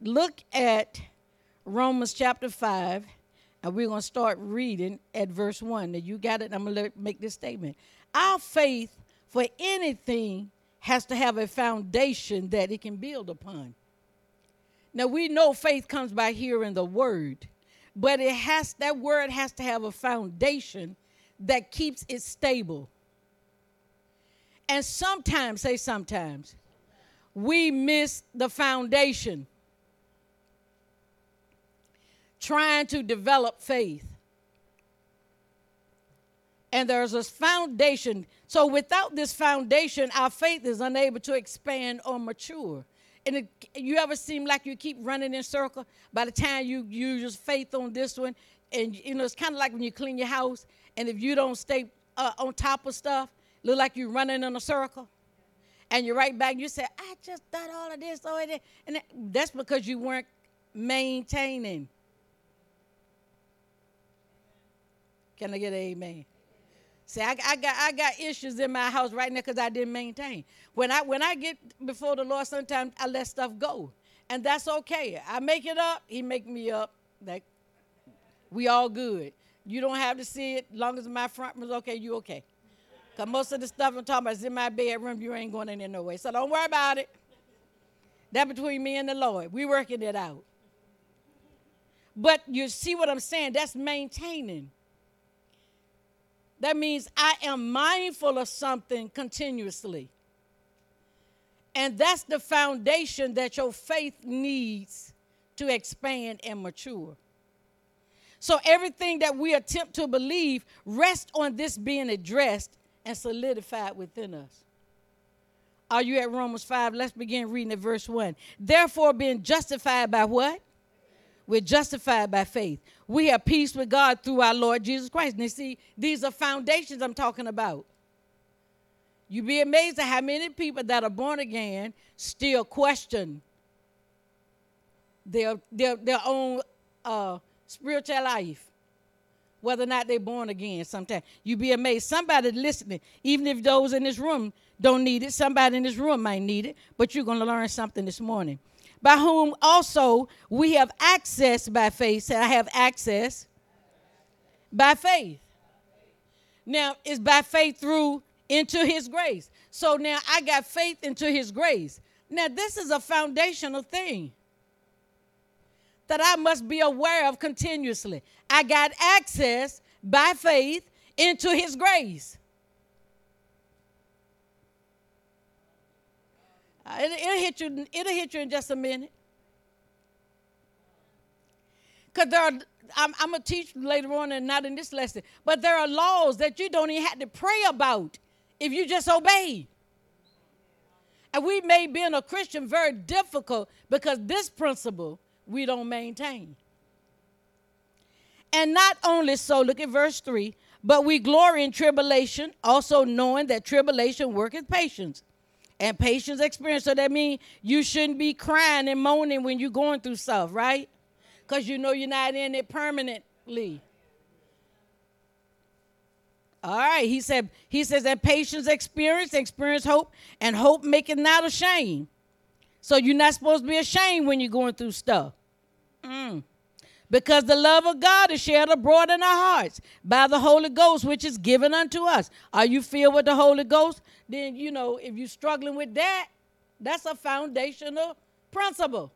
look at Romans chapter 5, and we're going to start reading at verse 1. Now, you got it. I'm going to make this statement. Our faith for anything has to have a foundation that it can build upon. Now, we know faith comes by hearing the word, but it has that word has to have a foundation that keeps it stable. And sometimes, say sometimes, we miss the foundation trying to develop faith. And there's this foundation. So without this foundation, our faith is unable to expand or mature. And it, you ever seem like you keep running in circle? By the time you use your faith on this one, and you know it's kind of like when you clean your house, and if you don't stay uh, on top of stuff, look like you're running in a circle. And you're right back. You say, "I just done all of this, all of that," and that's because you weren't maintaining. Can I get an amen? See, I, I, got I got issues in my house right now because I didn't maintain. When I when I get before the Lord, sometimes I let stuff go, and that's okay. I make it up. He make me up. That we all good. You don't have to see it. Long as my front was okay, you okay. Cause most of the stuff I'm talking about is in my bedroom. You ain't going in there no way. So don't worry about it. That between me and the Lord. We working it out. But you see what I'm saying? That's maintaining. That means I am mindful of something continuously. And that's the foundation that your faith needs to expand and mature. So everything that we attempt to believe rests on this being addressed and solidified within us. Are you at Romans 5? Let's begin reading at verse 1. Therefore, being justified by what? We're justified by faith. We have peace with God through our Lord Jesus Christ. And you see, these are foundations I'm talking about. You'd be amazed at how many people that are born again still question their, their, their own uh, spiritual life, whether or not they're born again sometimes. You'd be amazed. Somebody listening, even if those in this room don't need it, somebody in this room might need it, but you're going to learn something this morning by whom also we have access by faith. Say, I have access by faith. Now, it's by faith through into his grace. So now I got faith into his grace. Now, this is a foundational thing that I must be aware of continuously. I got access by faith into his grace. Uh, it, will hit you. It'll hit you in just a minute. Cause there are. I'm, I'm gonna teach later on, and not in this lesson. But there are laws that you don't even have to pray about if you just obey. And we made being a Christian very difficult because this principle we don't maintain. And not only so, look at verse 3 but we glory in tribulation, also knowing that tribulation worketh patience and patience experience. So that means you shouldn't be crying and moaning when you're going through stuff, right? Because you know you're not in it permanently. All right, he said, he says that patience experience, experience hope, and hope making not ashamed. So you're not supposed to be ashamed when you're going through stuff. Mm. Because the love of God is shared abroad in our hearts by the Holy Ghost, which is given unto us. Are you filled with the Holy Ghost? then you know, if you're struggling with that, that's a foundational principle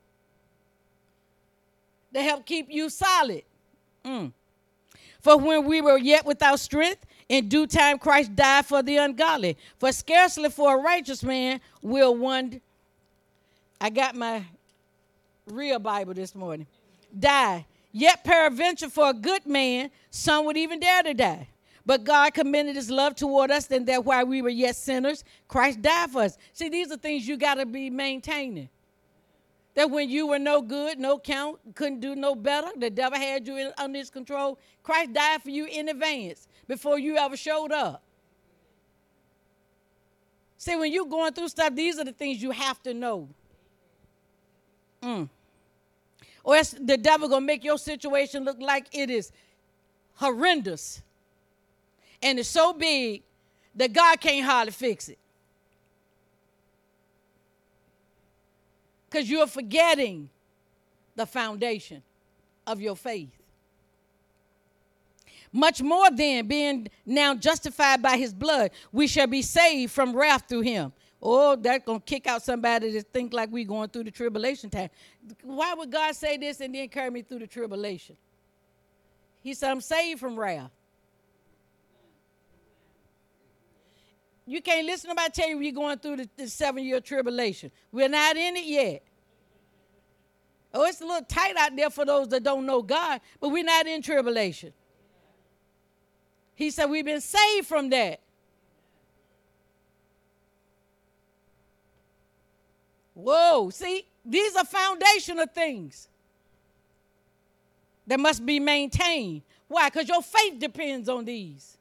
to help keep you solid. Mm. For when we were yet without strength, in due time Christ died for the ungodly. For scarcely for a righteous man will one. I got my real Bible this morning. Die. Yet peradventure for a good man, some would even dare to die. But God commended his love toward us, and that while we were yet sinners, Christ died for us. See, these are things you got to be maintaining. That when you were no good, no count, couldn't do no better, the devil had you in, under his control, Christ died for you in advance before you ever showed up. See, when you're going through stuff, these are the things you have to know. Mm. Or else the devil gonna make your situation look like it is horrendous and it's so big that God can't hardly fix it. Because you're forgetting the foundation of your faith. Much more than being now justified by his blood, we shall be saved from wrath through him. Oh, that's gonna kick out somebody that think like we going through the tribulation time. Why would God say this and then carry me through the tribulation? He said, I'm saved from wrath. You can't listen to nobody tell you we're going through the, the seven year tribulation. We're not in it yet. Oh, it's a little tight out there for those that don't know God, but we're not in tribulation. He said we've been saved from that. Whoa, see, these are foundational things that must be maintained. Why? Because your faith depends on these.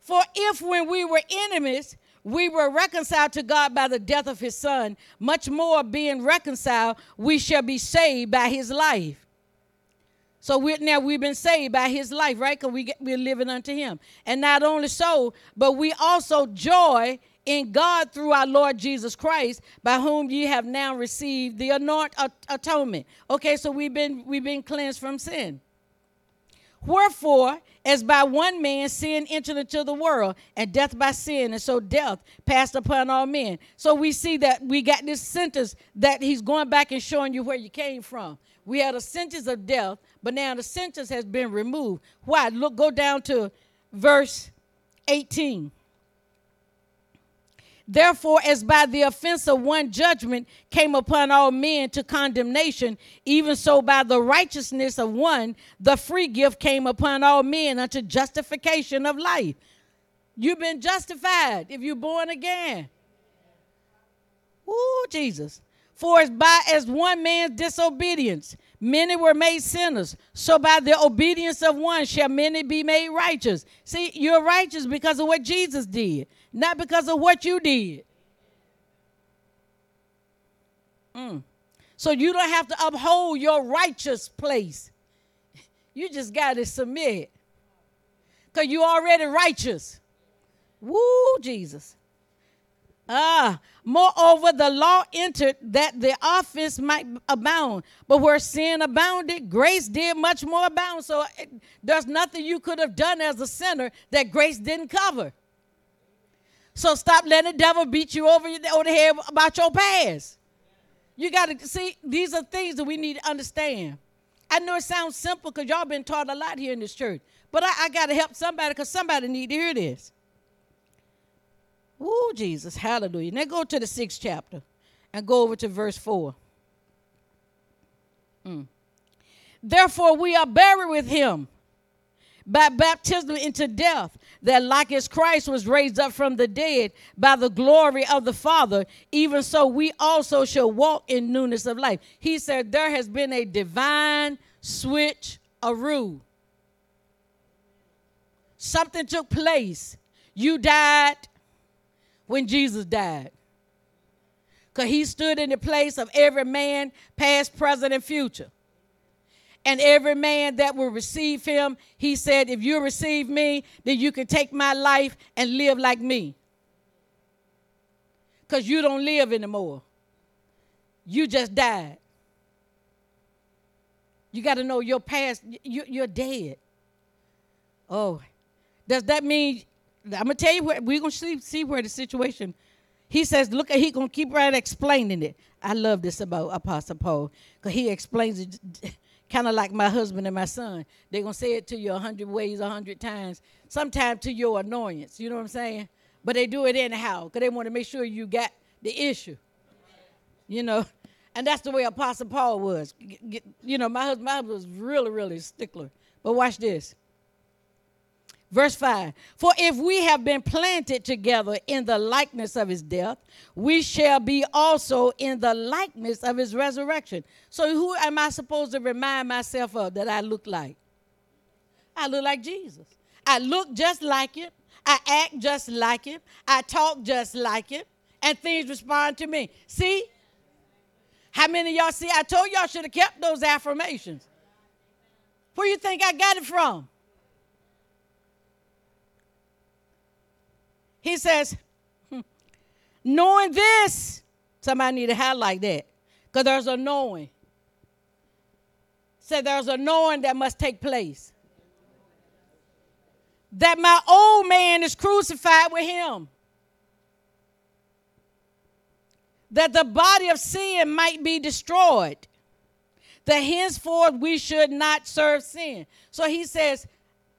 For if when we were enemies, we were reconciled to God by the death of his son, much more being reconciled, we shall be saved by his life. So we're, now we've been saved by his life, right? Because we we're living unto him. And not only so, but we also joy in God through our Lord Jesus Christ, by whom ye have now received the anoint atonement. Okay, so we've been we've been cleansed from sin. Wherefore, as by one man sin entered into the world, and death by sin, and so death passed upon all men. So we see that we got this sentence that he's going back and showing you where you came from. We had a sentence of death, but now the sentence has been removed. Why? Look, go down to verse 18. Therefore, as by the offense of one judgment came upon all men to condemnation, even so by the righteousness of one, the free gift came upon all men unto justification of life. You've been justified if you're born again. Ooh, Jesus. For as by as one man's disobedience, many were made sinners, so by the obedience of one shall many be made righteous. See, you're righteous because of what Jesus did not because of what you did. Mm. So you don't have to uphold your righteous place. You just got to submit. Because you're already righteous. Woo, Jesus. Ah, moreover, the law entered that the offense might abound. But where sin abounded, grace did much more abound. So it, there's nothing you could have done as a sinner that grace didn't cover. So stop letting the devil beat you over, over the head about your past. You got to see, these are things that we need to understand. I know it sounds simple because y'all been taught a lot here in this church, but I, I got to help somebody because somebody need to hear this. Ooh, Jesus, hallelujah. Now go to the sixth chapter and go over to verse 4. Mm. Therefore, we are buried with him by baptism into death, that like as Christ was raised up from the dead by the glory of the Father, even so we also shall walk in newness of life. He said there has been a divine switch a rule. Something took place. You died when Jesus died. Because he stood in the place of every man, past, present, and future and every man that will receive him, he said, if you receive me, then you can take my life and live like me. Because you don't live anymore. You just died. You got to know your past, you, are dead. Oh, does that mean, I'm to tell you where, we're to see, see where the situation, he says, look, he to keep right explaining it. I love this about Apostle Paul because he explains it kind of like my husband and my son. They're to say it to you a hundred ways, a hundred times, sometimes to your annoyance. You know what I'm saying? But they do it anyhow because they want to make sure you got the issue. You know? And that's the way Apostle Paul was. You know, my husband, my husband was really, really stickler. But watch this. Verse 5 For if we have been planted together in the likeness of his death, we shall be also in the likeness of his resurrection. So, who am I supposed to remind myself of that I look like? I look like Jesus. I look just like him. I act just like him. I talk just like him. And things respond to me. See? How many y'all see? I told y'all should have kept those affirmations. Where you think I got it from? He says, knowing this, Somebody need to highlight that. Because there's a knowing. Say there's a knowing that must take place. That my old man is crucified with him. That the body of sin might be destroyed. That henceforth we should not serve sin. So he says,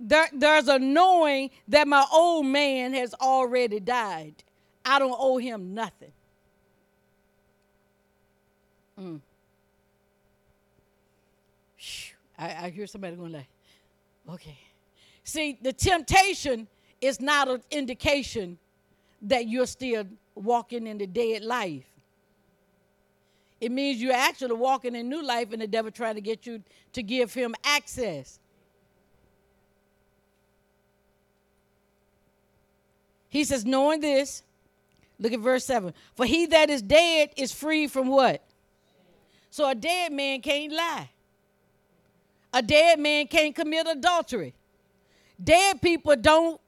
there, there's a knowing that my old man has already died. I don't owe him nothing. Mm. I, I hear somebody going like, okay. See, the temptation is not an indication that you're still walking in the dead life. It means you're actually walking in new life and the devil trying to get you to give him access. He says, knowing this, look at verse 7. For he that is dead is free from what? So a dead man can't lie. A dead man can't commit adultery. Dead people don't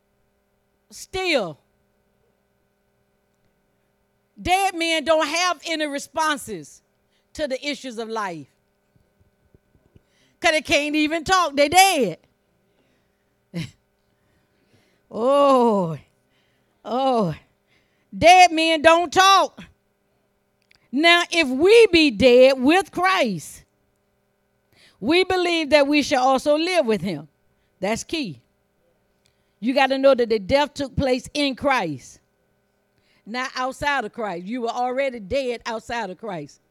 steal. Dead men don't have any responses to the issues of life. Because they can't even talk. They're dead. oh, Oh, dead men don't talk. Now, if we be dead with Christ, we believe that we shall also live with him. That's key. You got to know that the death took place in Christ, not outside of Christ. You were already dead outside of Christ.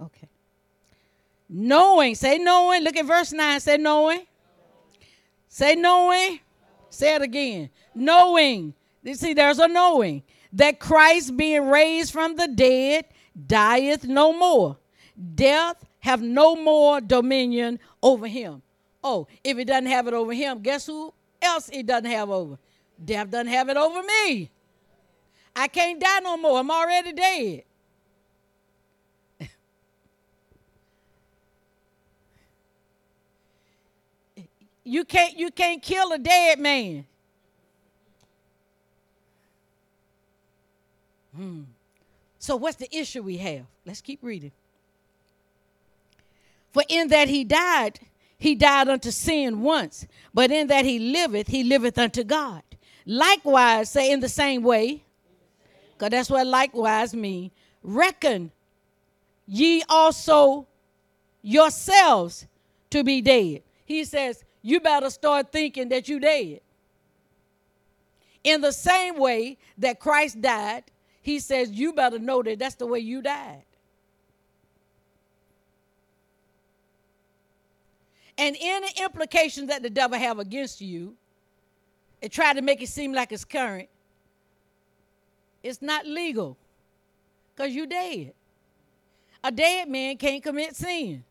Okay. Knowing, say knowing. Look at verse 9, say knowing Say knowing. Say it again. Knowing. You see, there's a knowing that Christ being raised from the dead dieth no more. Death have no more dominion over him. Oh, if it doesn't have it over him, guess who else it doesn't have over? Death doesn't have it over me. I can't die no more. I'm already dead. You can't you can't kill a dead man. Hmm. So what's the issue we have? Let's keep reading. For in that he died, he died unto sin once, but in that he liveth, he liveth unto God. Likewise, say in the same way, because that's what likewise mean. Reckon ye also yourselves to be dead. He says, you better start thinking that you dead. In the same way that Christ died, he says you better know that that's the way you died. And any implications that the devil have against you, and try to make it seem like it's current, it's not legal because you dead. A dead man can't commit sin.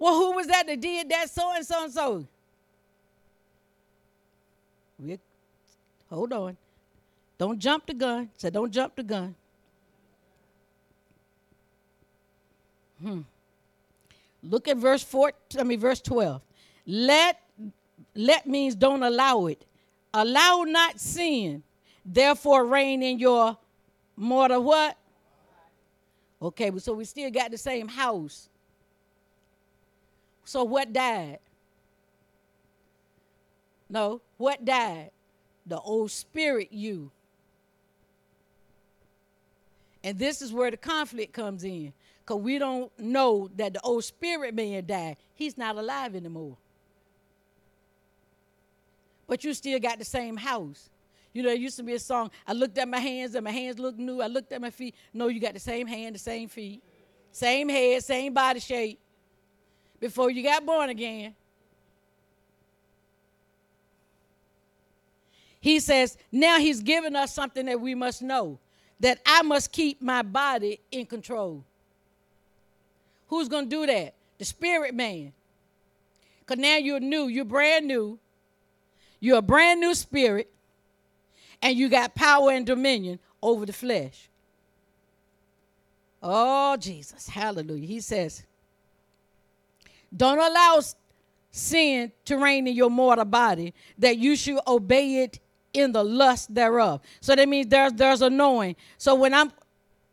Well, who was that that did that so and so and so? We hold on. Don't jump the gun. Say, don't jump the gun. Hmm. Look at verse 4, I mean verse 12. Let let means don't allow it. Allow not sin. Therefore reign in your mortal what? Okay, so we still got the same house. So what died? No, what died? The old spirit you. And this is where the conflict comes in. Because we don't know that the old spirit man died. He's not alive anymore. But you still got the same house. You know, there used to be a song, I looked at my hands and my hands looked new. I looked at my feet. No, you got the same hand, the same feet, same head, same body shape before you got born again. He says, now he's given us something that we must know that I must keep my body in control. Who's going to do that? The spirit man. Because now you're new, you're brand new, you're a brand new spirit, and you got power and dominion over the flesh. Oh, Jesus. Hallelujah. He says, don't allow sin to reign in your mortal body, that you should obey it in the lust thereof. So that means there's there's a knowing. So when I'm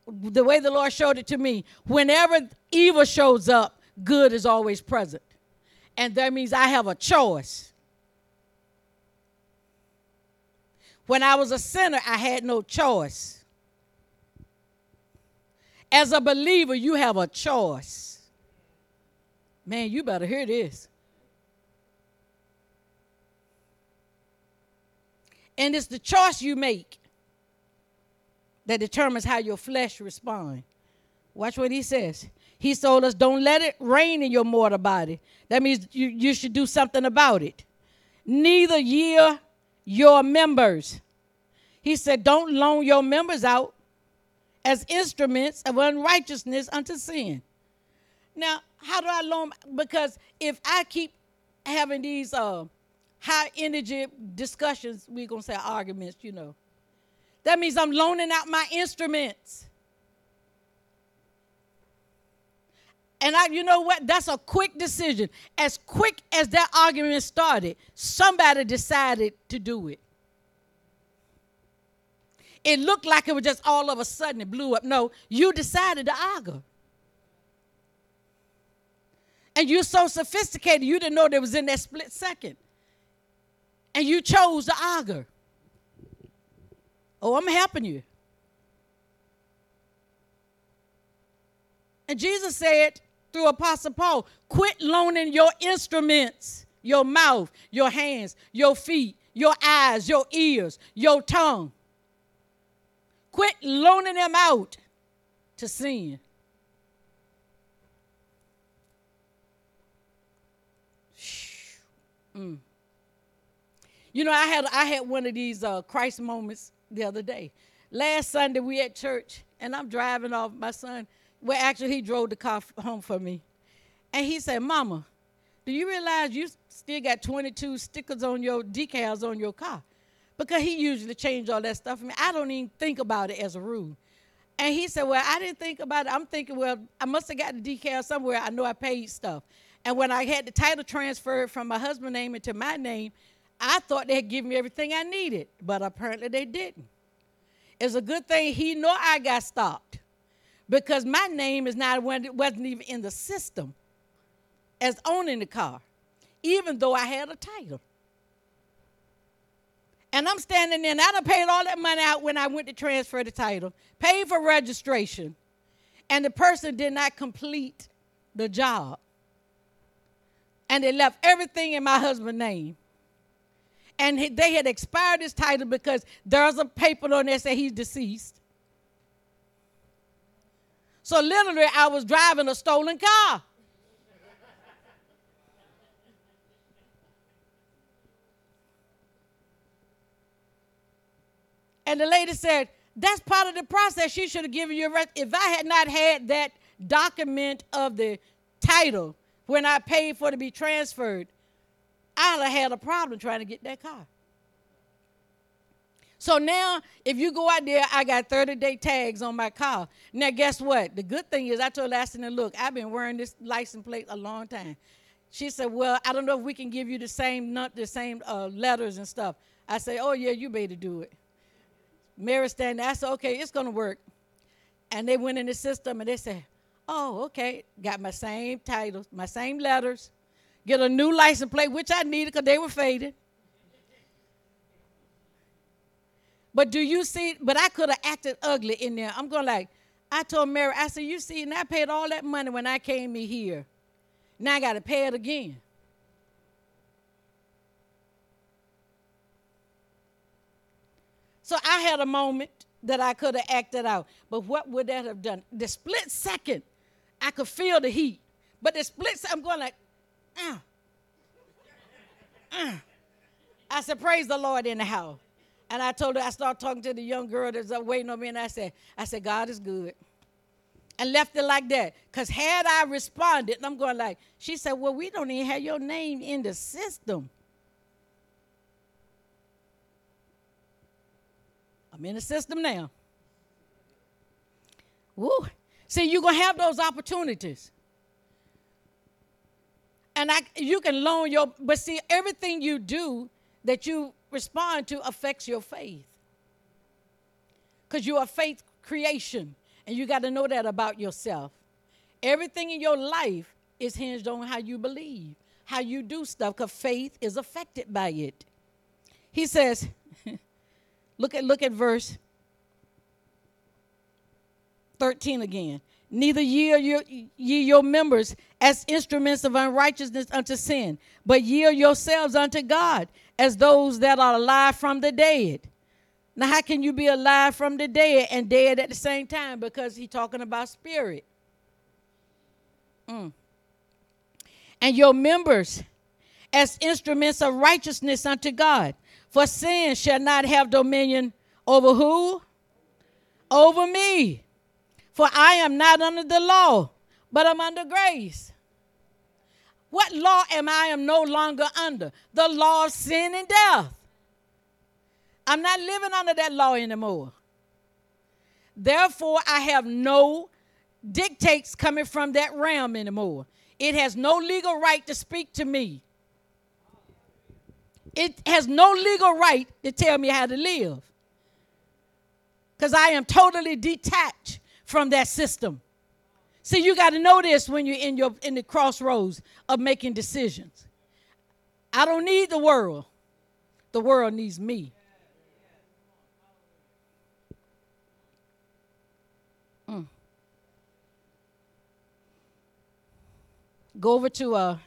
the way the Lord showed it to me, whenever evil shows up, good is always present. And that means I have a choice. When I was a sinner, I had no choice. As a believer, you have a choice. Man, you better hear this. And it's the choice you make that determines how your flesh responds. Watch what he says. He told us, don't let it reign in your mortal body. That means you, you should do something about it. Neither yield your members. He said, don't loan your members out as instruments of unrighteousness unto sin. Now, how do I loan? Because if I keep having these uh, high energy discussions, we're going to say arguments, you know, that means I'm loaning out my instruments. And I, you know what? That's a quick decision. As quick as that argument started, somebody decided to do it. It looked like it was just all of a sudden it blew up. No, you decided to argue. And you're so sophisticated, you didn't know there was in that split second. And you chose the auger. Oh, I'm helping you. And Jesus said, through Apostle Paul. Quit loaning your instruments, your mouth, your hands, your feet, your eyes, your ears, your tongue. Quit loaning them out to sin. Mm. You know, I had I had one of these uh, Christ moments the other day. Last Sunday we at church, and I'm driving off. My son well, actually, he drove the car home for me. And he said, Mama, do you realize you still got 22 stickers on your decals on your car? Because he usually changed all that stuff for me. I don't even think about it as a rule. And he said, Well, I didn't think about it. I'm thinking, well, I must have got the decal somewhere. I know I paid stuff. And when I had the title transferred from my husband's name into my name, I thought they had given me everything I needed, but apparently they didn't. It's a good thing he know I got stopped because my name is not It wasn't even in the system as owning the car, even though I had a title. And I'm standing there, and I done paid all that money out when I went to transfer the title, paid for registration, and the person did not complete the job. And they left everything in my husband's name. And they had expired his title because there's a paper on there that he's deceased. So literally, I was driving a stolen car. And the lady said, That's part of the process. She should have given you a rest. If I had not had that document of the title when I paid for to be transferred, I'd have had a problem trying to get that car. So now, if you go out there, I got 30 day tags on my car. Now, guess what? The good thing is, I told Laston, look, I've been wearing this license plate a long time. She said, well, I don't know if we can give you the same not the same uh, letters and stuff. I say, oh yeah, you better do it. Mary standing there, I said, okay, it's gonna work. And they went in the system and they said, oh, okay, got my same titles, my same letters, get a new license plate, which I needed because they were faded. But do you see? But I could have acted ugly in there. I'm going like, I told Mary, I said, you see, and I paid all that money when I came in here. Now I got to pay it again. So I had a moment that I could have acted out. But what would that have done? The split second, I could feel the heat. But the split second, I'm going like, ah. Uh. I said, praise the Lord in the house. And I told her, I started talking to the young girl that's up waiting on me, and I said, I said, God is good. And left it like that. Because had I responded, I'm going like, she said, Well, we don't even have your name in the system. I'm in the system now. Woo. See, you're going to have those opportunities. And I, you can loan your, but see, everything you do that you respond to affects your faith. Because you're faith creation, and you got to know that about yourself. Everything in your life is hinged on how you believe, how you do stuff, because faith is affected by it. He says, look at look at verse 13 again. Neither yield your, ye your members as instruments of unrighteousness unto sin, but yield yourselves unto God as those that are alive from the dead. Now, how can you be alive from the dead and dead at the same time? Because he's talking about spirit. Mm. And your members as instruments of righteousness unto God. For sin shall not have dominion over who? Over me. For I am not under the law, but I'm under grace. What law am I am no longer under? The law of sin and death. I'm not living under that law anymore. Therefore, I have no dictates coming from that realm anymore. It has no legal right to speak to me. It has no legal right to tell me how to live. Because I am totally detached from that system. See, you got to know this when you're in your in the crossroads of making decisions. I don't need the world. The world needs me. Mm. Go over to uh,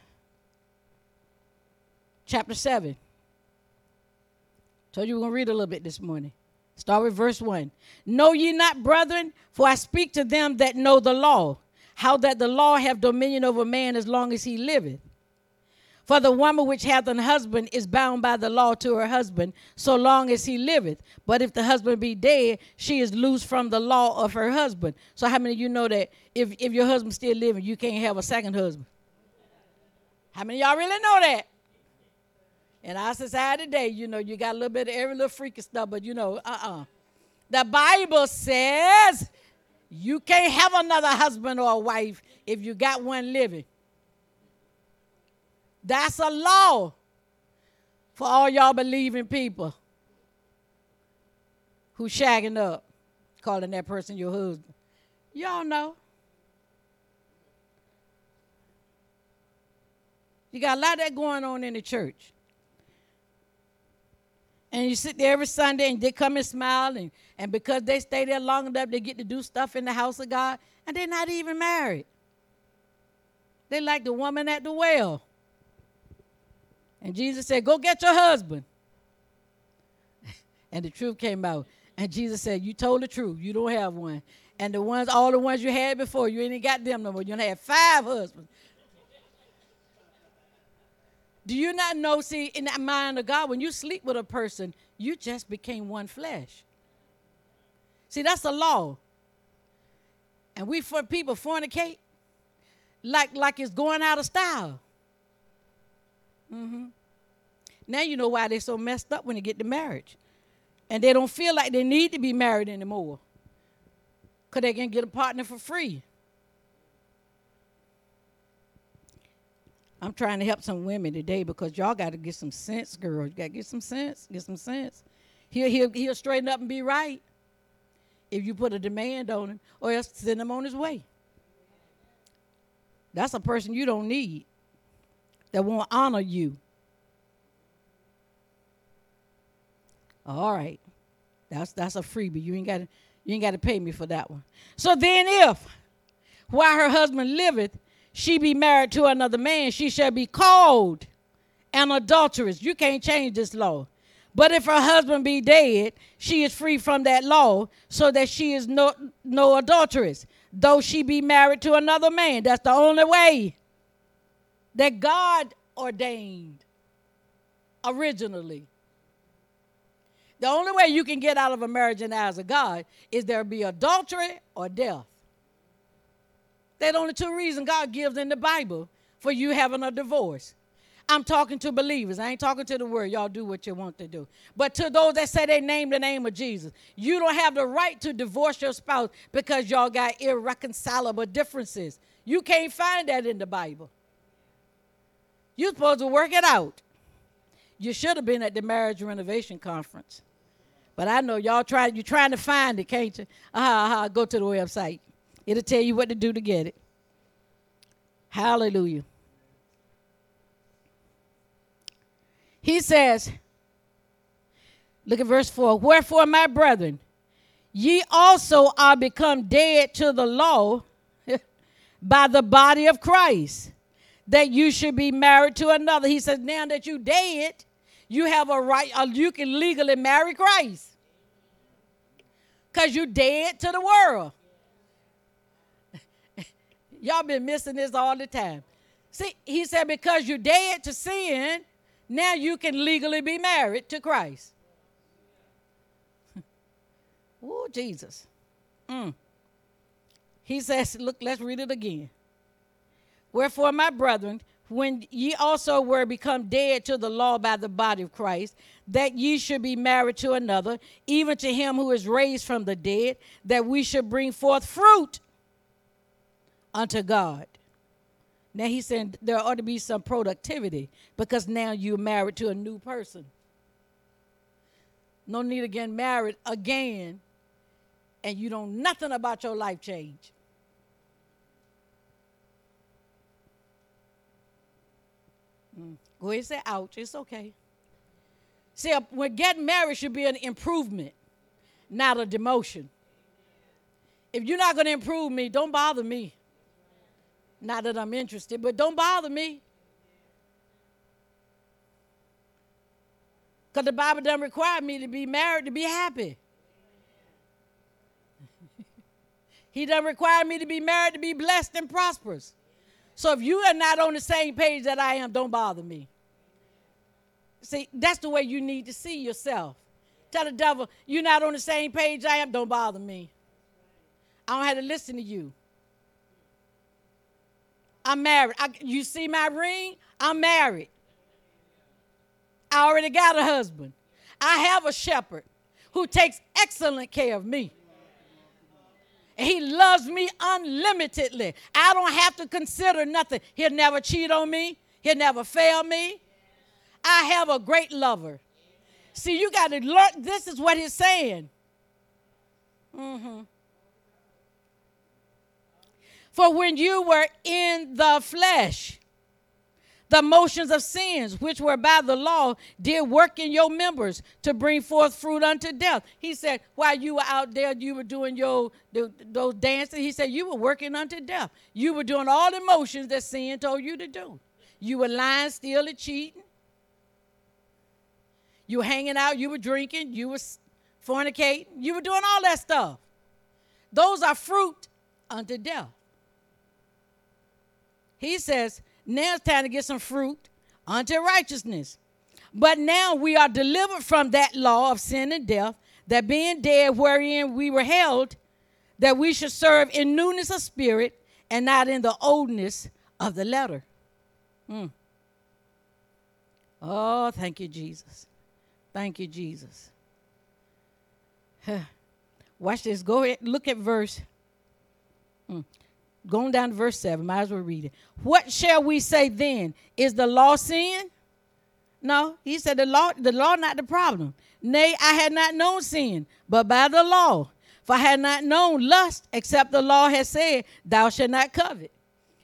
chapter 7. Told you we're going to read a little bit this morning. Start with verse 1. Know ye not, brethren, for I speak to them that know the law, how that the law have dominion over man as long as he liveth. For the woman which hath an husband is bound by the law to her husband so long as he liveth. But if the husband be dead, she is loose from the law of her husband. So how many of you know that if, if your husband's still living, you can't have a second husband? How many y'all really know that? In our society today, you know, you got a little bit of every little freaky stuff, but you know, uh-uh. The Bible says you can't have another husband or a wife if you got one living. That's a law for all y'all believing people who shagging up, calling that person your husband. Y'all know. You got a lot of that going on in the church and you sit there every Sunday and they come and smile and, and because they stay there long enough they get to do stuff in the house of God and they're not even married. They like the woman at the well. And Jesus said, Go get your husband. and the truth came out. And Jesus said, You told the truth. You don't have one. And the ones, all the ones you had before, you ain't got them no more. You don't have five husbands. Do you not know, see, in that mind of God, when you sleep with a person, you just became one flesh. See, that's the law. And we for people fornicate like like it's going out of style. Mm-hmm. Now you know why they're so messed up when they get to marriage. And they don't feel like they need to be married anymore. Because they can get a partner for free. I'm trying to help some women today because y'all got to get some sense, girl. You got to get some sense. Get some sense. He'll, he'll, he'll straighten up and be right if you put a demand on him or else send him on his way. That's a person you don't need that won't honor you. All right. That's that's a freebie. You ain't got you ain't got to pay me for that one. So then if while her husband liveth, she be married to another man, she shall be called an adulteress. You can't change this law. But if her husband be dead, she is free from that law, so that she is no, no adulteress, though she be married to another man. That's the only way that God ordained originally. The only way you can get out of a marriage in the eyes of God is there be adultery or death. That only two reasons God gives in the Bible for you having a divorce. I'm talking to believers. I ain't talking to the world. Y'all do what you want to do. But to those that say they name the name of Jesus, you don't have the right to divorce your spouse because y'all got irreconcilable differences. You can't find that in the Bible. You're supposed to work it out. You should have been at the marriage renovation conference. But I know y'all try you're trying to find it, can't you? Uh-huh, uh-huh, go to the website. It'll tell you what to do to get it. Hallelujah. He says, look at verse 4 Wherefore, my brethren, ye also are become dead to the law by the body of Christ, that you should be married to another. He says, now that you dead, you have a right, uh, you can legally marry Christ. Because you dead to the world. Y'all been missing this all the time. See, he said, because you're dead to sin, now you can legally be married to Christ. oh, Jesus. Mm. He says, look, let's read it again. Wherefore, my brethren, when ye also were become dead to the law by the body of Christ, that ye should be married to another, even to him who is raised from the dead, that we should bring forth fruit unto God. Now he's saying there ought to be some productivity because now you're married to a new person. No need to get married again and you don't know nothing about your life change. Mm. Go ahead say ouch, it's okay. See, when getting married should be an improvement, not a demotion. If you're not going to improve me, don't bother me. Not that I'm interested, but don't bother me. Because the Bible doesn't require me to be married to be happy. he doesn't require me to be married to be blessed and prosperous. So if you are not on the same page that I am, don't bother me. See, that's the way you need to see yourself. Tell the devil, you're not on the same page I am, don't bother me. I don't have to listen to you. I'm married. I, you see my ring? I'm married. I already got a husband. I have a shepherd who takes excellent care of me. He loves me unlimitedly. I don't have to consider nothing. He'll never cheat on me, he'll never fail me. I have a great lover. See, you got to learn. This is what he's saying. Mm-hmm. For when you were in the flesh, the motions of sins which were by the law did work in your members to bring forth fruit unto death. He said, while you were out there, you were doing your those dances. He said you were working unto death. You were doing all the motions that sin told you to do. You were lying, stealing, cheating. You were hanging out. You were drinking. You were fornicating. You were doing all that stuff. Those are fruit unto death. He says, now it's time to get some fruit unto righteousness. But now we are delivered from that law of sin and death, that being dead wherein we were held, that we should serve in newness of spirit and not in the oldness of the letter. Mm. Oh, thank you, Jesus. Thank you, Jesus. Watch this. Go ahead. Look at verse. Mm. Going down to verse 7, might as well read it. What shall we say then? Is the law sin? No, he said the law, the law not the problem. Nay, I had not known sin, but by the law. For I had not known lust, except the law had said, Thou shalt not covet.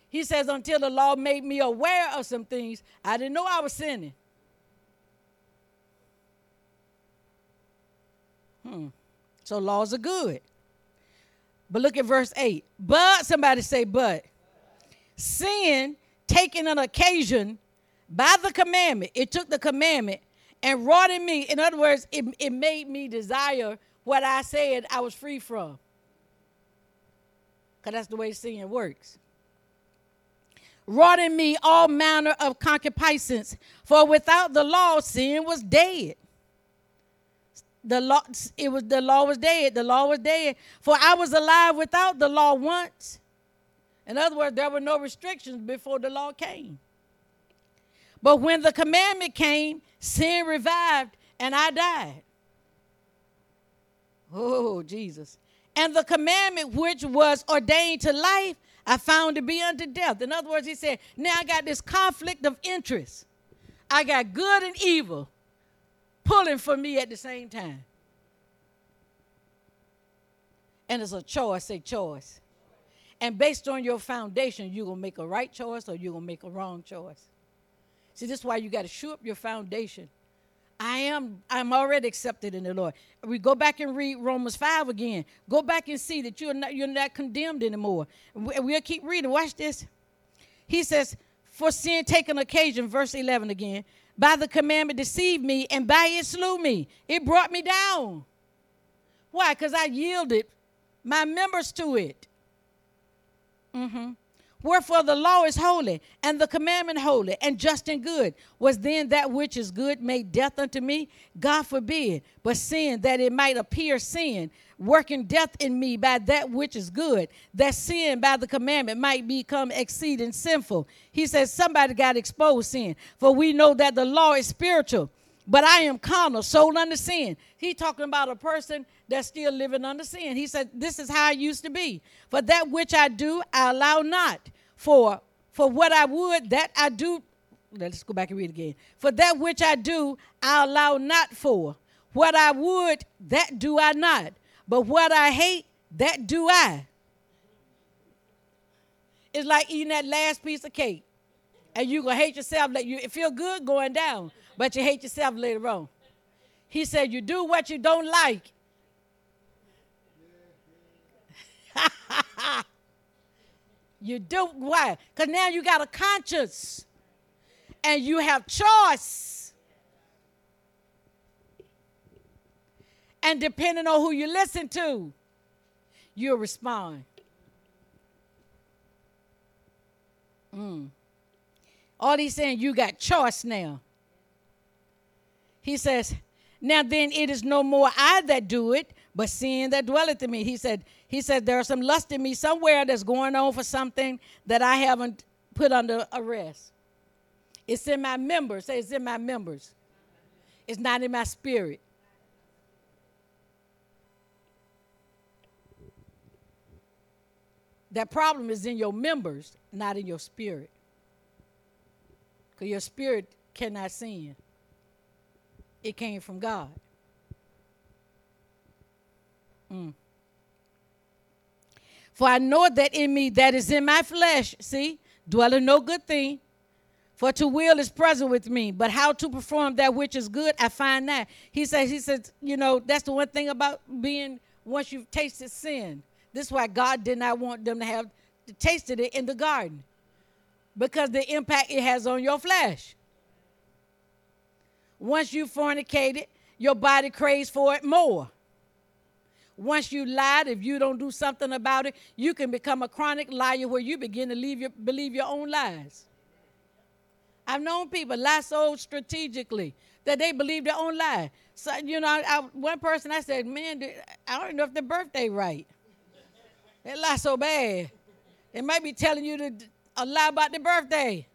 He says, until the law made me aware of some things, I didn't know I was sinning. Hmm. So laws are good. But look at verse 8. But, somebody say, but. Sin, taking an occasion by the commandment, it took the commandment and wrought in me. In other words, it, it made me desire what I said I was free from. Because that's the way sin works. Wrought in me all manner of concupiscence, for without the law, sin was dead the law it was the law was dead the law was dead. For i was alive without the law once. In other words there were no restrictions before the law came. But when the commandment came sin revived and i died. Oh jesus. And the commandment which was ordained to life i found to be unto death. In other words he said now i got this conflict of interest. I got good and evil pulling for me at the same time. And it's a choice, say choice. And based on your foundation, you're going to make a right choice or you're going to make a wrong choice. See, this is why you got to shoe up your foundation. I am I'm already accepted in the Lord. We go back and read Romans 5 again. Go back and see that you're not you're not condemned anymore. We'll keep reading. Watch this. He says, For sin taking occasion, verse 11 again, by the commandment deceived me, and by it slew me. It brought me down. Why? Because I yielded my members to it. Mm-hmm. Wherefore the law is holy, and the commandment holy, and just and good. Was then that which is good made death unto me? God forbid. But sin, that it might appear sin, working death in me by that which is good, that sin by the commandment might become exceeding sinful. He says, somebody got exposed sin. For we know that the law is spiritual, but I am carnal, sold under sin. He talking about a person that's still living under sin. He said, This is how I used to be. For that which I do, I allow not. For for what I would, that I do. Let's go back and read again. For that which I do, I allow not for. What I would, that do I not. But what I hate, that do I. It's like eating that last piece of cake. And you're going to hate yourself. Like you feel good going down, but you hate yourself later on. He said, You do what you don't like. you do why? Because now you got a conscience and you have choice. And depending on who you listen to, you'll respond. Mm. All he's saying, you got choice now. He says, Now then, it is no more I that do it, but sin that dwelleth in me. He said, He said, There's some lust in me somewhere that's going on for something that I haven't put under arrest. It's in my members. Say it's in my members. It's not in my spirit. That problem is in your members, not in your spirit. Because your spirit cannot sin it came from God. Mm. For I know that in me that is in my flesh, see, dwelling no good thing. For to will is present with me, but how to perform that which is good, I find that. He says, he says, you know, that's the one thing about being once you've tasted sin. This is why God did not want them to have tasted it in the garden. Because the impact it has on your flesh. Once you fornicated, your body craves for it more. Once you lied, if you don't do something about it, you can become a chronic liar where you begin to your, believe your own lies. I've known people lie so strategically that they believe their own lie. So, you know, I, one person I said, man, I don't know if their birthday right. They lie so bad. They might be telling you to, a lie about their birthday.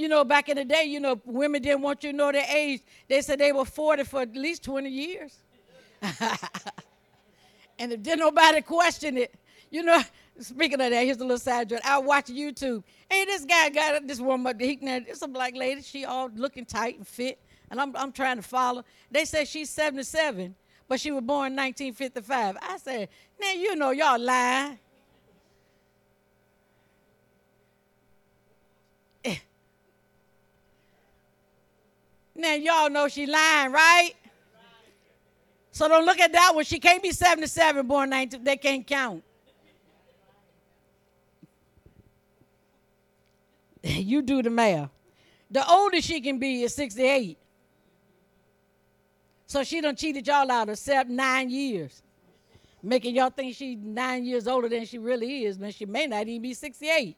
You know, back in the day, you know, women didn't want you to know their age. They said they were 40 for at least 20 years. and if didn't nobody question it, you know, speaking of that, here's a little side joke. I watch YouTube. Hey, this guy got this woman up there. It's a black lady. She all looking tight and fit. And I'm, I'm trying to follow. They say she's 77, but she was born in 1955. I said, now you know y'all lying. Now y'all know she lying, right? So don't look at that one. She can't be 77, born 19. They can't count. you do the math. The oldest she can be is 68. So she done cheated y'all out of seven, nine years. Making y'all think she's nine years older than she really is, man. She may not even be 68.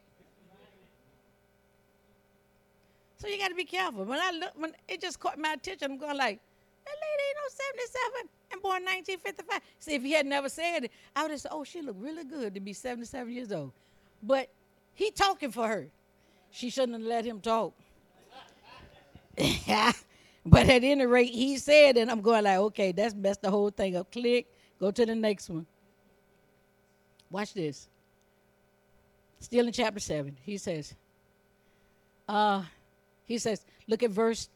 So you got to be careful. When I look, when it just caught my attention, I'm going like, that lady ain't no 77 and born 1955. See, if he had never said it, I would have said, oh, she looked really good to be 77 years old. But he talking for her. She shouldn't have let him talk. but at any rate, he said, and I'm going like, okay, that's messed the whole thing up. Click, go to the next one. Watch this. Still in chapter 7, he says, Uh, he says, look at verse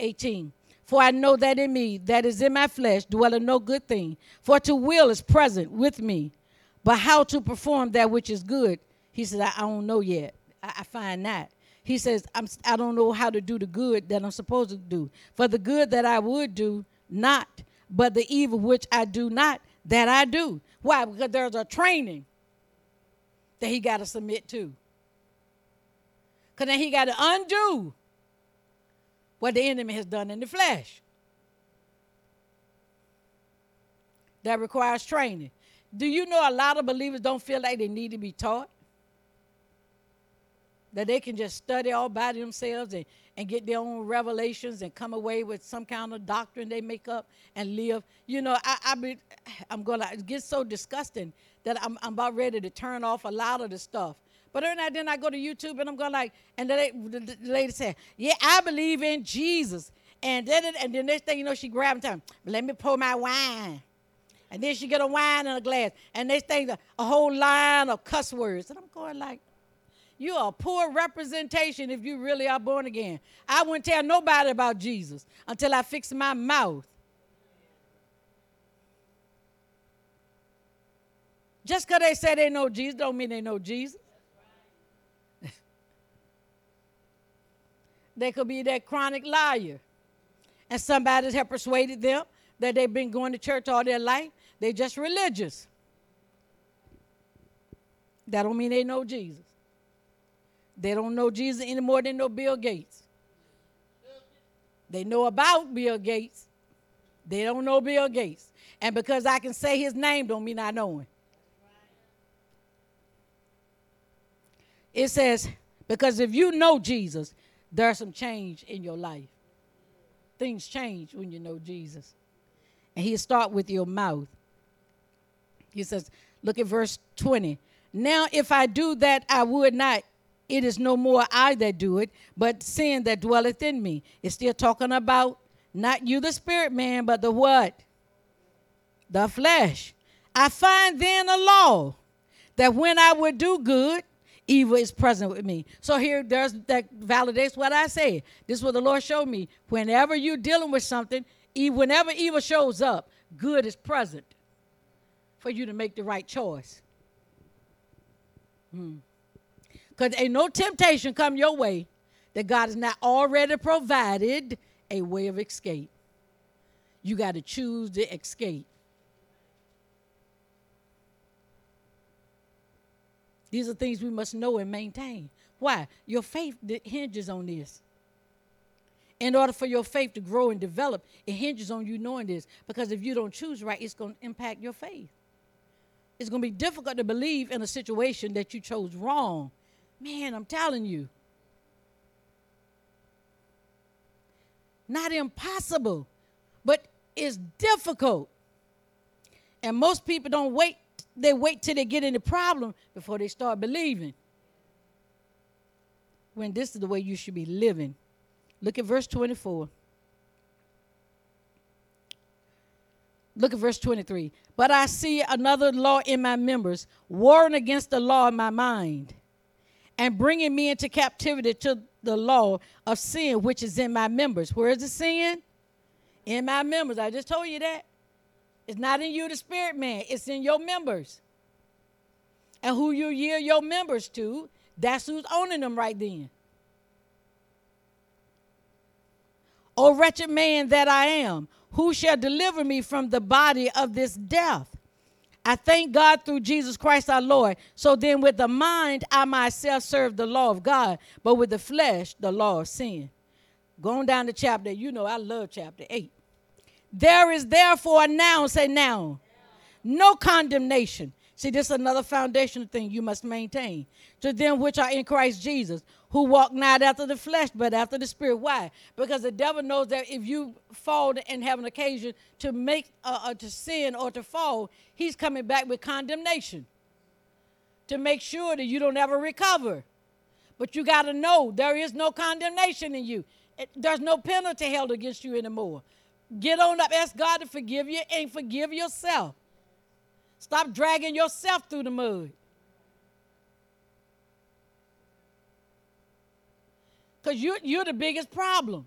18. For I know that in me, that is in my flesh, dwelleth no good thing. For to will is present with me, but how to perform that which is good, he says, I, I don't know yet. I, I find that. He says, I'm, I don't know how to do the good that I'm supposed to do. For the good that I would do, not, but the evil which I do not, that I do. Why? Because there's a training that he got to submit to. Because then he got to undo what the enemy has done in the flesh. That requires training. Do you know a lot of believers don't feel like they need to be taught? That they can just study all by themselves and, and get their own revelations and come away with some kind of doctrine they make up and live. You know, I, I be, I'm going to get so disgusting that I'm, I'm about ready to turn off a lot of the stuff. But then I, then I go to YouTube and I'm going like, and the, lady said, yeah, I believe in Jesus. And then, and the next thing you know, she grabbed time. Let me pour my wine. And then she get a wine in a glass. And next thing, a whole line of cuss words. And I'm going like, you are a poor representation if you really are born again. I wouldn't tell nobody about Jesus until I fix my mouth. Just because they say they know Jesus don't mean they know Jesus. They could be that chronic liar. And somebody has persuaded them that they've been going to church all their life. They're just religious. That don't mean they know Jesus. They don't know Jesus any more than know Bill Gates. They know about Bill Gates. They don't know Bill Gates. And because I can say his name don't mean I know him. It says, because if you know Jesus, there's some change in your life. Things change when you know Jesus. And he'll start with your mouth. He says, look at verse 20. Now, if I do that, I would not it is no more I that do it, but sin that dwelleth in me. It's still talking about not you, the spirit man, but the what? The flesh. I find then a law that when I would do good, evil is present with me. So here, there's that validates what I say. This is what the Lord showed me. Whenever you're dealing with something, whenever evil shows up, good is present for you to make the right choice. Hmm. Because ain't no temptation come your way that God has not already provided a way of escape. You got to choose to escape. These are things we must know and maintain. Why? Your faith hinges on this. In order for your faith to grow and develop, it hinges on you knowing this. Because if you don't choose right, it's going to impact your faith. It's going to be difficult to believe in a situation that you chose wrong Man, I'm telling you. Not impossible, but it's difficult. And most people don't wait, they wait till they get in the problem before they start believing. When this is the way you should be living. Look at verse 24. Look at verse 23. But I see another law in my members, warring against the law in my mind and bringing me into captivity to the law of sin which is in my members. Where is the sin? In my members. I just told you that. It's not in you, the spirit man, it's in your members. And who you yield your members to, that's who's owning them right then. O wretched man that I am, who shall deliver me from the body of this death? I thank God through Jesus Christ our Lord. So then, with the mind, I myself serve the law of God, but with the flesh, the law of sin. Going down to chapter, you know, I love chapter 8. There is therefore now, say now, no condemnation. See, this is another foundational thing you must maintain. To them which are in Christ Jesus, who walk not after the flesh, but after the spirit. Why? Because the devil knows that if you fall and have an occasion to make uh, uh, to sin or to fall, he's coming back with condemnation to make sure that you don't ever recover. But you got to know there is no condemnation in you. It, there's no penalty held against you anymore. Get on up, ask God to forgive you, and forgive yourself. Stop dragging yourself through the mud. Because you're, you're the biggest problem.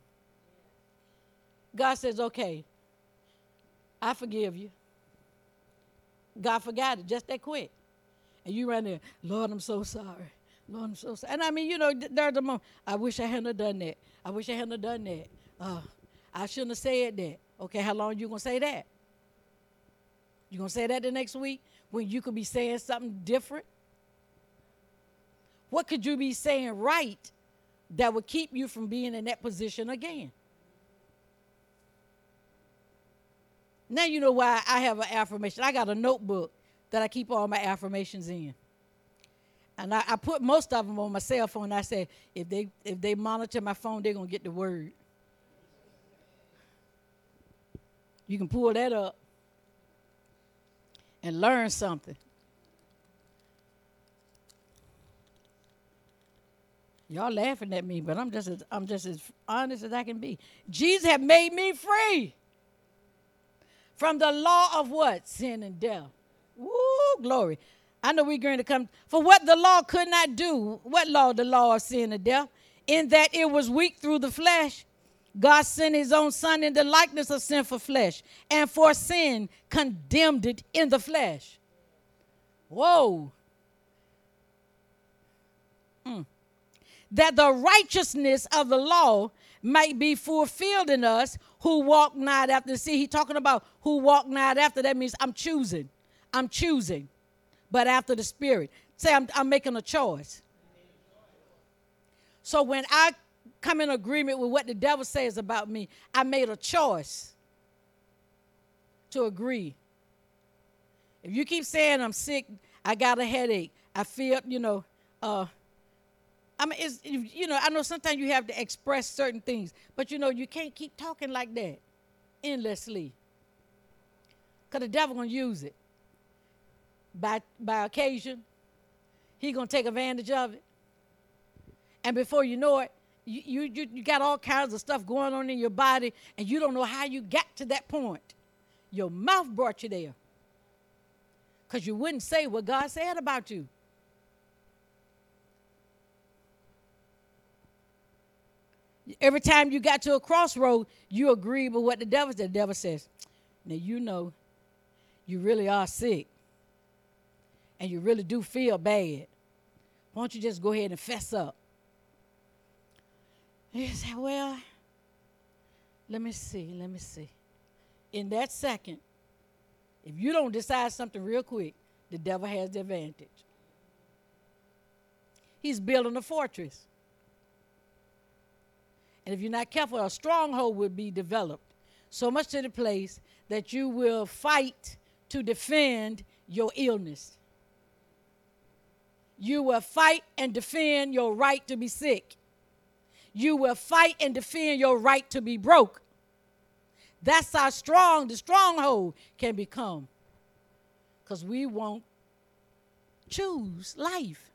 God says, okay, I forgive you. God forgot it just that quick. And you run there, Lord, I'm so sorry. Lord, I'm so sorry. And I mean, you know, there's a moment, I wish I hadn't done that. I wish I hadn't done that. Uh, I shouldn't have said that. Okay, how long you gonna say that? You gonna say that the next week when you could be saying something different? What could you be saying right that would keep you from being in that position again? Now you know why I have an affirmation. I got a notebook that I keep all my affirmations in. And I, I, put most of them on my cell phone. I said, if they if they monitor my phone, they're gonna get the word. You can pull that up and learn something. Y'all laughing at me, but I'm just as I'm just as honest as I can be. Jesus have made me free from the law of what? Sin and death. Woo, glory. I know we're going to come for what the law could not do. What law? The law of sin and death. In that it was weak through the flesh. God sent his own son in the likeness of sinful flesh, and for sin condemned it in the flesh. Whoa. Mm. That the righteousness of the law might be fulfilled in us who walk not after. See, he talking about who walk not after. That means I'm choosing. I'm choosing but after the Spirit. Say, I'm, I'm making a choice. So when I come in agreement with what the devil says about me, I made a choice to agree. If you keep saying I'm sick, I got a headache, I feel, you know, uh, I mean, it's, you know, I know sometimes you have to express certain things, but you know, you can't keep talking like that endlessly. Because the devil going to use it by, by occasion. He's going to take advantage of it. And before you know it, you, you, you got all kinds of stuff going on in your body, and you don't know how you got to that point. Your mouth brought you there. Because you wouldn't say what God said about you. Every time you got to a crossroad, you agree with what the devil said. The devil says, Now you know you really are sick and you really do feel bad, why don't you just go ahead and fess up? You say, well, let me see, let me see. In that second, if you don't decide something real quick, the devil has the advantage. He's building a fortress. And if you're not careful, a stronghold will be developed so much to the place that you will fight to defend your illness. You will fight and defend your right to be sick. You will fight and defend your right to be broke. That's how strong the stronghold can become. Because we won't choose life.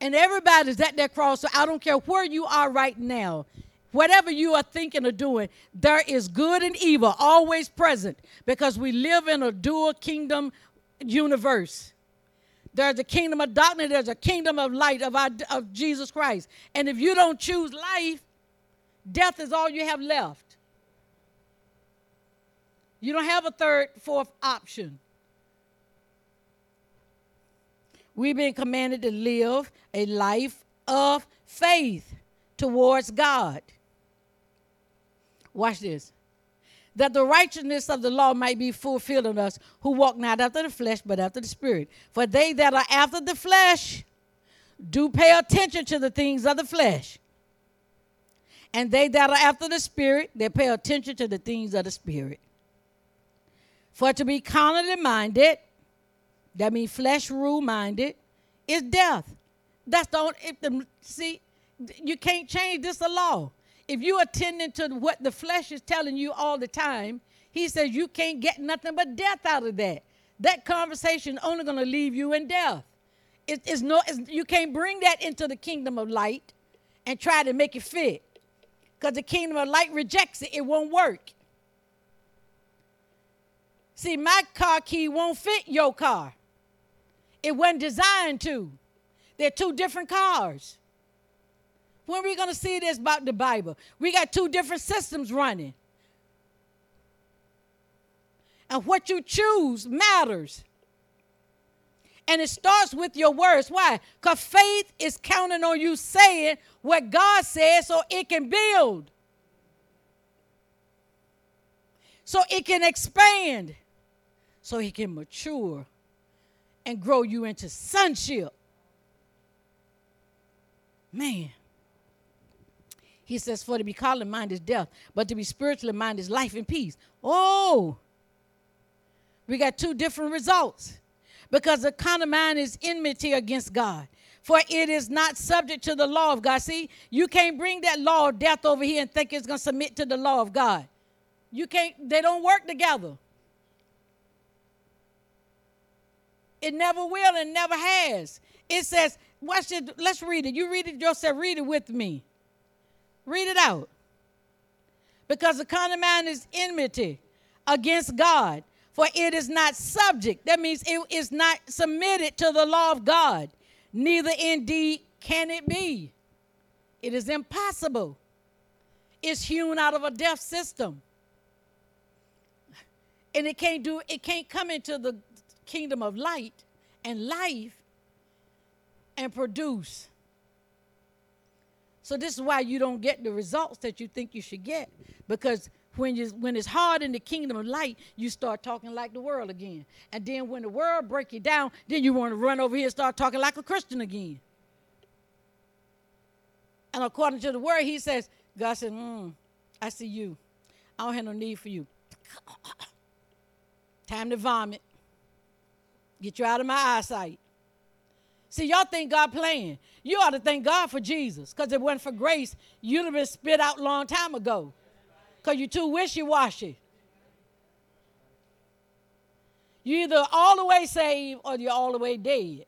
And everybody's at that cross. So I don't care where you are right now. Whatever you are thinking or doing, there is good and evil always present because we live in a dual kingdom universe. There's a kingdom of darkness, there's a kingdom of light of, our, of Jesus Christ. And if you don't choose life, death is all you have left. You don't have a third, fourth option. We've been commanded to live a life of faith towards God. Watch this that the righteousness of the law might be fulfilled in us who walk not after the flesh, but after the Spirit. For they that are after the flesh do pay attention to the things of the flesh. And they that are after the Spirit, they pay attention to the things of the Spirit. For to be carnally minded, that means flesh rule minded, is death. That's the only, see, you can't change this the law if you're attending to what the flesh is telling you all the time, he says you can't get nothing but death out of that. That conversation only going to leave you in death. It, it's no, it's, you can't bring that into the kingdom of light and try to make it fit. Because the kingdom of light rejects it, it won't work. See, my car key won't fit your car. It wasn't designed to. They're two different cars. When are we going to see this about the Bible? We got two different systems running. And what you choose matters. And it starts with your words. Why? Because faith is counting on you saying what God says so it can build, so it can expand, so it can mature and grow you into sonship. Man. He says, For to be carnally minded is death, but to be spiritually minded is life and peace. Oh, we got two different results because the carnal mind is enmity against God. For it is not subject to the law of God. See, you can't bring that law of death over here and think it's going to submit to the law of God. You can't, they don't work together. It never will and never has. It says, watch it, let's read it. You read it yourself, read it with me. Read it out. Because the carnal mind is enmity against God for it is not subject. That means it is not submitted to the law of God. Neither indeed can it be. It is impossible. It's hewn out of a deaf system. And it can't do it can't come into the kingdom of light and life and produce. So this is why you don't get the results that you think you should get because when you when it's hard in the kingdom of light, you start talking like the world again. And then when the world break you down, then you want to run over here and start talking like a Christian again. And according to the word, he says, God said, mm, I see you. I don't have no need for you. Time to vomit. Get you out of my eyesight. See, y'all think God playing. You ought to thank God for Jesus. Because if it wasn't for grace, you'd have been spit out a long time ago because you're too wishy washy. You're either all the way saved or you're all the way dead.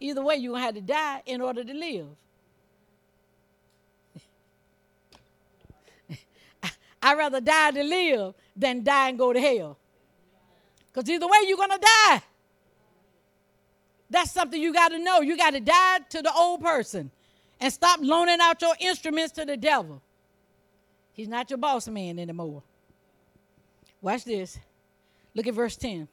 Either way, you're going to have to die in order to live. I'd rather die to live than die and go to hell. Because either way, you're going to die. That's something you got to know. You got to die to the old person and stop loaning out your instruments to the devil. He's not your boss man anymore. Watch this. Look at verse 10.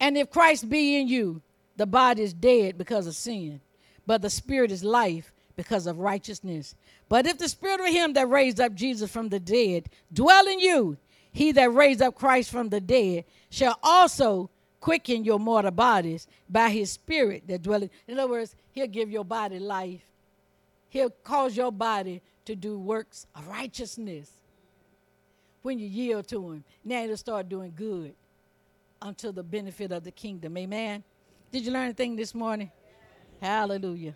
And if Christ be in you, the body is dead because of sin, but the spirit is life because of righteousness. But if the spirit of him that raised up Jesus from the dead dwell in you, he that raised up Christ from the dead shall also quicken your mortal bodies by his spirit that dwelleth. In other words, he'll give your body life. He'll cause your body to do works of righteousness when you yield to him. Now you'll start doing good unto the benefit of the kingdom. Amen. Did you learn anything this morning? Hallelujah.